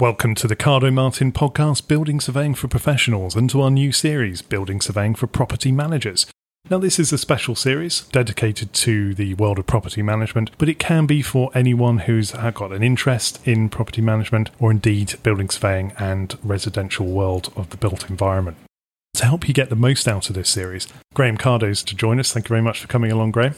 Welcome to the Cardoe Martin podcast, Building Surveying for Professionals, and to our new series, Building Surveying for Property Managers. Now, this is a special series dedicated to the world of property management, but it can be for anyone who's got an interest in property management or indeed building surveying and residential world of the built environment. To help you get the most out of this series, Graham Cardoe's to join us. Thank you very much for coming along, Graham.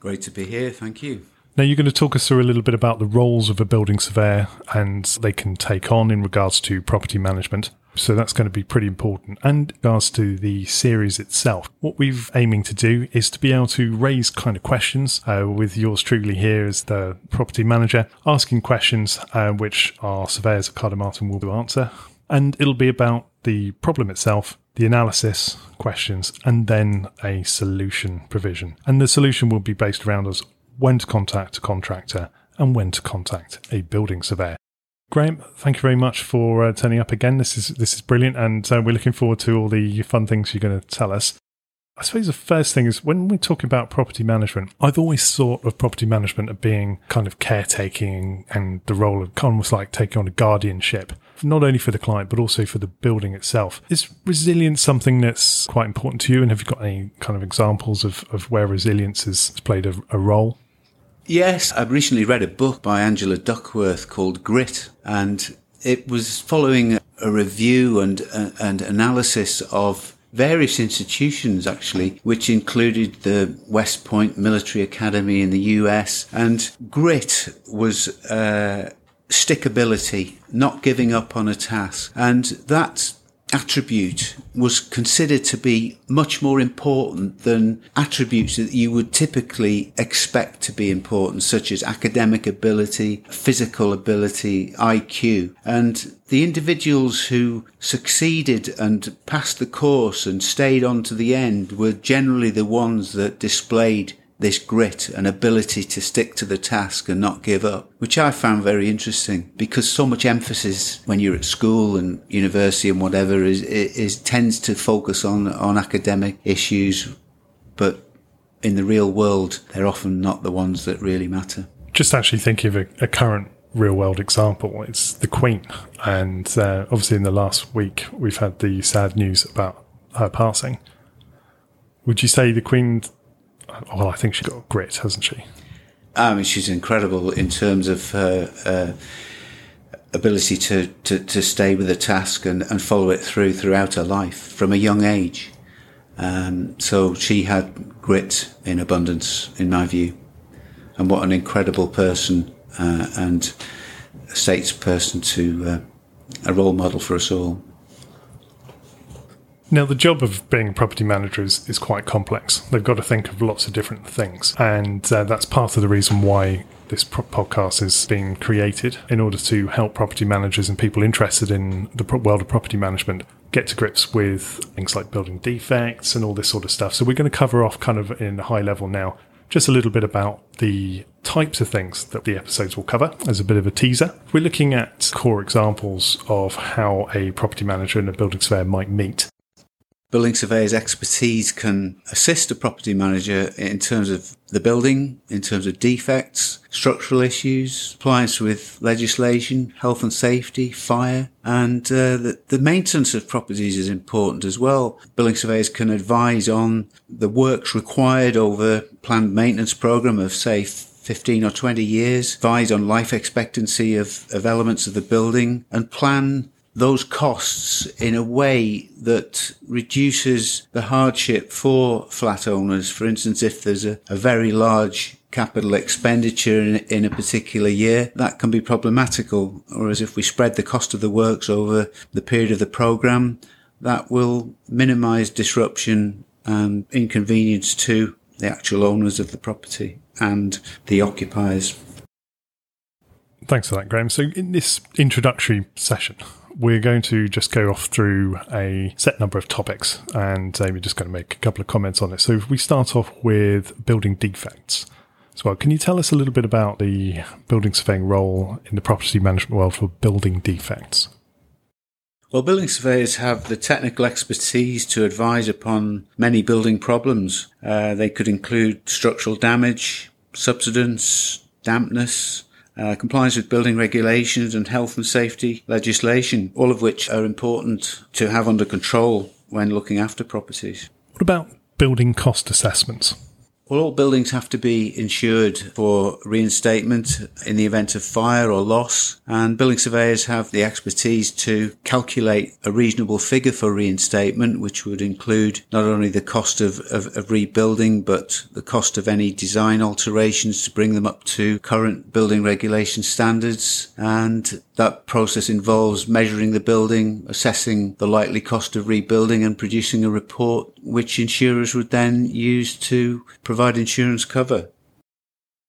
Great to be here. Thank you. Now, you're going to talk us through a little bit about the roles of a building surveyor and they can take on in regards to property management. So that's going to be pretty important. And regards to the series itself, what we're aiming to do is to be able to raise kind of questions uh, with yours truly here as the property manager, asking questions uh, which our surveyors at Cardoe Martin will answer. And it'll be about the problem itself, the analysis questions, and then a solution provision. And the solution will be based around us when to contact a contractor, and when to contact a building surveyor. Graham, thank you very much for uh, turning up again. This is this is brilliant, and uh, we're looking forward to all the fun things you're going to tell us. I suppose the first thing is when we're talking about property management, I've always thought of property management as being kind of caretaking and the role of almost like taking on a guardianship, not only for the client, but also for the building itself. Is resilience something that's quite important to you? And have you got any kind of examples of, of where resilience has played a, a role? Yes, I've recently read a book by Angela Duckworth called Grit, and it was following a review and, and analysis of various institutions actually, which included the West Point Military Academy in the US. And grit was uh, stickability, not giving up on a task. And that attribute was considered to be much more important than attributes that you would typically expect to be important, such as academic ability, physical ability, IQ. And the individuals who succeeded and passed the course and stayed on to the end were generally the ones that displayed this grit and ability to stick to the task and not give up, which I found very interesting because so much emphasis when you're at school and university and whatever is, is tends to focus on, on academic issues, but in the real world, they're often not the ones that really matter. Just actually thinking of a, a current real world example, it's the Queen. And uh, obviously, in the last week, we've had the sad news about her passing. Would you say the Queen well, I think she's got grit, hasn't she? I mean, she's incredible in terms of her uh, ability to, to, to, stay with a task and, and follow it through throughout her life from a young age. Um, so she had grit in abundance, in my view. And what an incredible person uh, and statesperson to uh, a role model for us all. Now, the job of being a property manager is, is quite complex. They've got to think of lots of different things. And uh, that's part of the reason why this podcast is being created in order to help property managers and people interested in the world of property management get to grips with things like building defects and all this sort of stuff. So, we're going to cover off kind of in high level now just a little bit about the types of things that the episodes will cover as a bit of a teaser. We're looking at core examples of how a property manager and a building surveyor might meet building surveyor's expertise can assist a property manager in terms of the building, in terms of defects, structural issues, compliance with legislation, health and safety, fire, and uh, the, the maintenance of properties is important as well. Building surveyors can advise on the works required over planned maintenance program of say 15 or 20 years, advise on life expectancy of, of elements of the building and plan those costs in a way that reduces the hardship for flat owners. For instance, if there's a, a very large capital expenditure in, in, a particular year, that can be problematical. Whereas if we spread the cost of the works over the period of the program, that will minimize disruption and inconvenience to the actual owners of the property and the occupiers. Thanks for that, Graham. So, in this introductory session, we're going to just go off through a set number of topics and uh, we're just going to make a couple of comments on it. So if we start off with building defects as well, can you tell us a little bit about the building surveying role in the property management world for building defects? Well, building surveyors have the technical expertise to advise upon many building problems. Uh, they could include structural damage, subsidence, dampness, uh, compliance with building regulations and health and safety legislation, all of which are important to have under control when looking after properties. What about building cost assessments? All buildings have to be insured for reinstatement in the event of fire or loss, and building surveyors have the expertise to calculate a reasonable figure for reinstatement, which would include not only the cost of, of, of rebuilding, but the cost of any design alterations to bring them up to current building regulation standards. And that process involves measuring the building, assessing the likely cost of rebuilding, and producing a report which insurers would then use to provide insurance cover.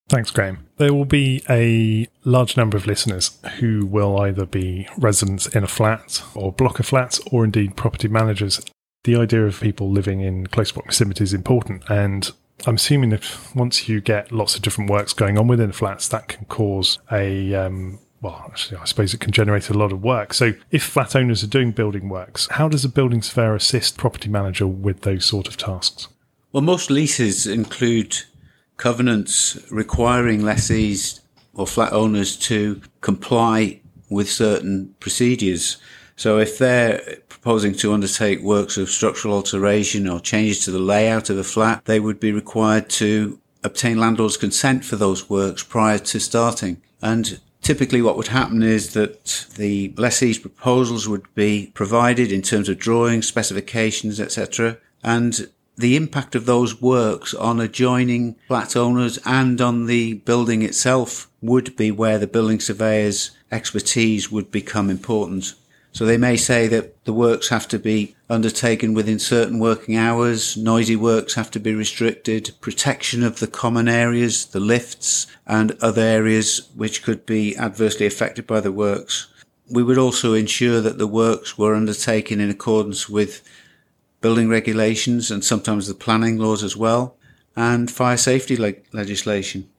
Thanks, Graham. There will be a large number of listeners who will either be residents in a flat or block of flats or indeed property managers. The idea of people living in close proximity is important. And I'm assuming that once you get lots of different works going on within flats, that can cause a um, well, actually, I suppose it can generate a lot of work. So, if flat owners are doing building works, how does a building surveyor assist property manager with those sort of tasks? Well, most leases include covenants requiring lessees or flat owners to comply with certain procedures. So, if they're proposing to undertake works of structural alteration or changes to the layout of a flat, they would be required to obtain landlord's consent for those works prior to starting. And Typically, what would happen is that the lessee's proposals would be provided in terms of drawings, specifications, etc. And the impact of those works on adjoining flat owners and on the building itself would be where the building surveyor's expertise would become important. So they may say that the works have to be undertaken within certain working hours, noisy works have to be restricted, protection of the common areas, the lifts, and other areas which could be adversely affected by the works. We would also ensure that the works were undertaken in accordance with building regulations and sometimes the planning laws as well, and fire safety le- legislation.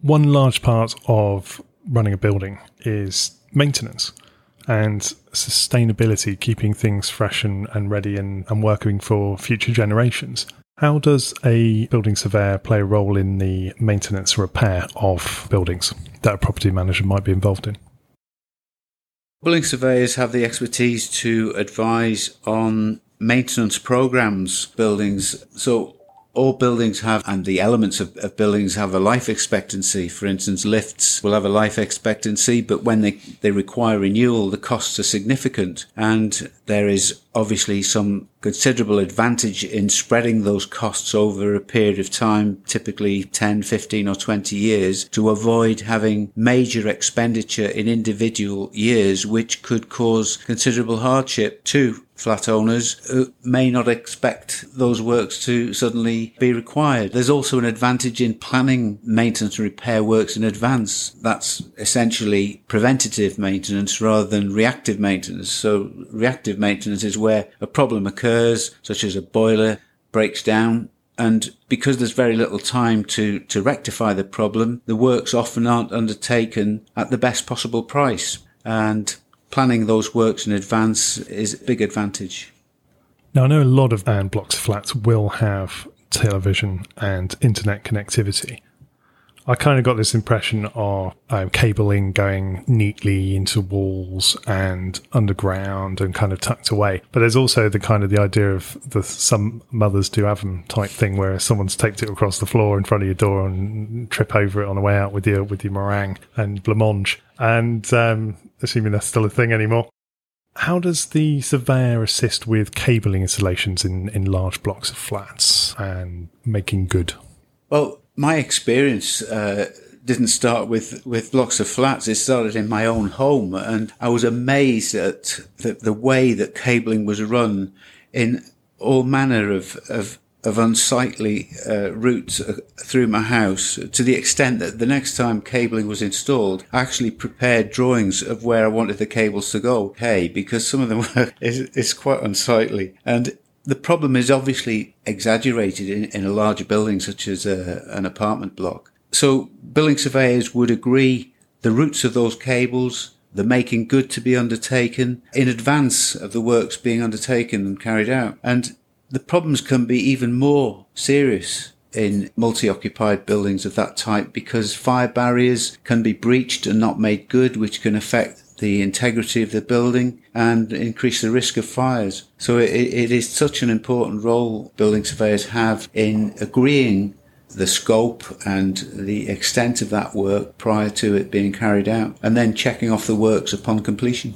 One large part of running a building is maintenance and sustainability, keeping things fresh and, and ready and, and working for future generations. How does a building surveyor play a role in the maintenance repair of buildings that a property manager might be involved in? Building surveyors have the expertise to advise on maintenance programs buildings. So all buildings have, and the elements of, of, buildings have a life expectancy. For instance, lifts will have a life expectancy, but when they, they require renewal, the costs are significant. And there is obviously some considerable advantage in spreading those costs over a period of time, typically 10, 15 or 20 years to avoid having major expenditure in individual years, which could cause considerable hardship to flat owners may not expect those works to suddenly be required. There's also an advantage in planning maintenance and repair works in advance. That's essentially preventative maintenance rather than reactive maintenance. So reactive maintenance is where a problem occurs, such as a boiler breaks down and because there's very little time to, to rectify the problem, the works often aren't undertaken at the best possible price. And planning those works in advance is a big advantage. Now, I know a lot of iron blocks flats will have television and internet connectivity. I kind of got this impression of uh, cabling going neatly into walls and underground and kind of tucked away. But there's also the kind of the idea of the some mothers do have them type thing where someone's taped it across the floor in front of your door and trip over it on the way out with your with your meringue and blancmange. And um, assuming that's still a thing anymore. How does the surveyor assist with cabling installations in, in large blocks of flats and making good? Well, my experience uh, didn't start with, with blocks of flats. It started in my own home, and I was amazed at the, the way that cabling was run in all manner of, of of unsightly uh, routes uh, through my house to the extent that the next time cabling was installed, I actually prepared drawings of where I wanted the cables to go. Hey, because some of them were, it's, it's quite unsightly. And the problem is obviously exaggerated in, in a larger building such as a, an apartment block. So building surveyors would agree the routes of those cables, the making good to be undertaken in advance of the works being undertaken and carried out. And the problems can be even more serious in multi-occupied buildings of that type because fire barriers can be breached and not made good, which can affect the integrity of the building and increase the risk of fires. So it, it is such an important role building surveyors have in agreeing the scope and the extent of that work prior to it being carried out and then checking off the works upon completion.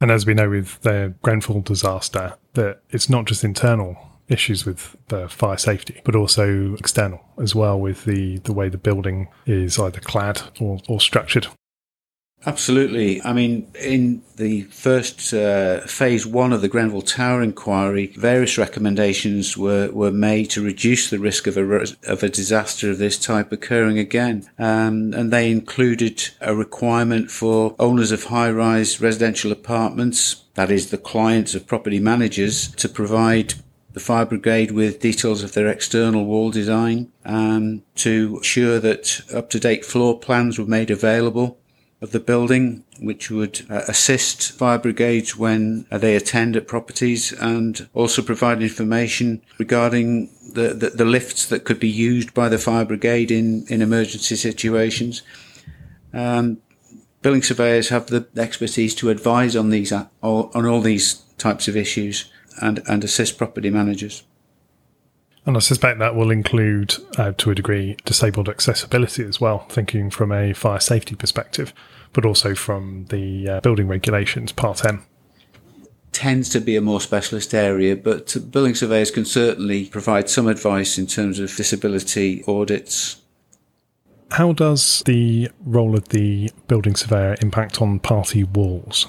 And as we know with the Grenfell disaster, that it's not just internal issues with the fire safety, but also external as well with the, the way the building is either clad or, or structured. Absolutely. I mean, in the first uh, phase one of the Grenfell Tower inquiry, various recommendations were, were made to reduce the risk of a, of a disaster of this type occurring again. Um, and they included a requirement for owners of high rise residential apartments, that is, the clients of property managers, to provide the fire brigade with details of their external wall design, um, to ensure that up to date floor plans were made available of the building, which would uh, assist fire brigades when uh, they attend at properties and also provide information regarding the, the, the, lifts that could be used by the fire brigade in, in emergency situations. Um, building surveyors have the expertise to advise on these uh, on all these types of issues and, and assist property managers. And I suspect that will include, uh, to a degree, disabled accessibility as well, thinking from a fire safety perspective, but also from the uh, building regulations, Part M. Tends to be a more specialist area, but building surveyors can certainly provide some advice in terms of disability audits. How does the role of the building surveyor impact on party walls?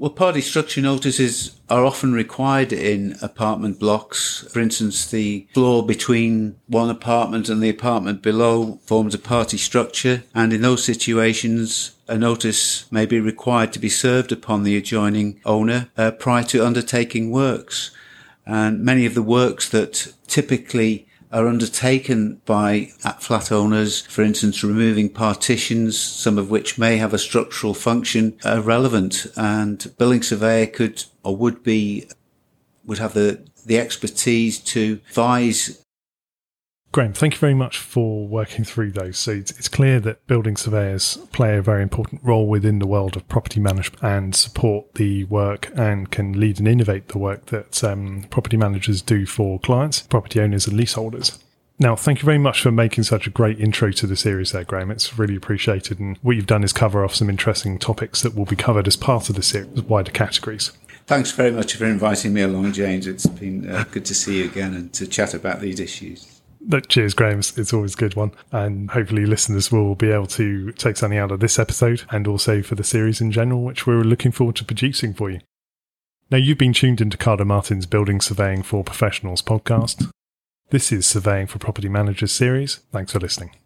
Well, party structure notices are often required in apartment blocks. For instance, the floor between one apartment and the apartment below forms a party structure, and in those situations, a notice may be required to be served upon the adjoining owner uh, prior to undertaking works. And many of the works that typically are undertaken by flat owners, for instance, removing partitions, some of which may have a structural function, are relevant. And building surveyor could or would be, would have the, the expertise to advise Graham, thank you very much for working through those. So it's, it's, clear that building surveyors play a very important role within the world of property management and support the work and can lead and innovate the work that um, property managers do for clients, property owners, and leaseholders. Now, thank you very much for making such a great intro to the series there, Graham. It's really appreciated. And what you've done is cover off some interesting topics that will be covered as part of the series, wider categories. Thanks very much for inviting me along, James. It's been uh, good to see you again and to chat about these issues. Cheers, Graham. It's always a good one. And hopefully, listeners will be able to take something out of this episode and also for the series in general, which we're looking forward to producing for you. Now, you've been tuned into Cardoe Martin's Building Surveying for Professionals podcast. This is Surveying for Property Managers series. Thanks for listening.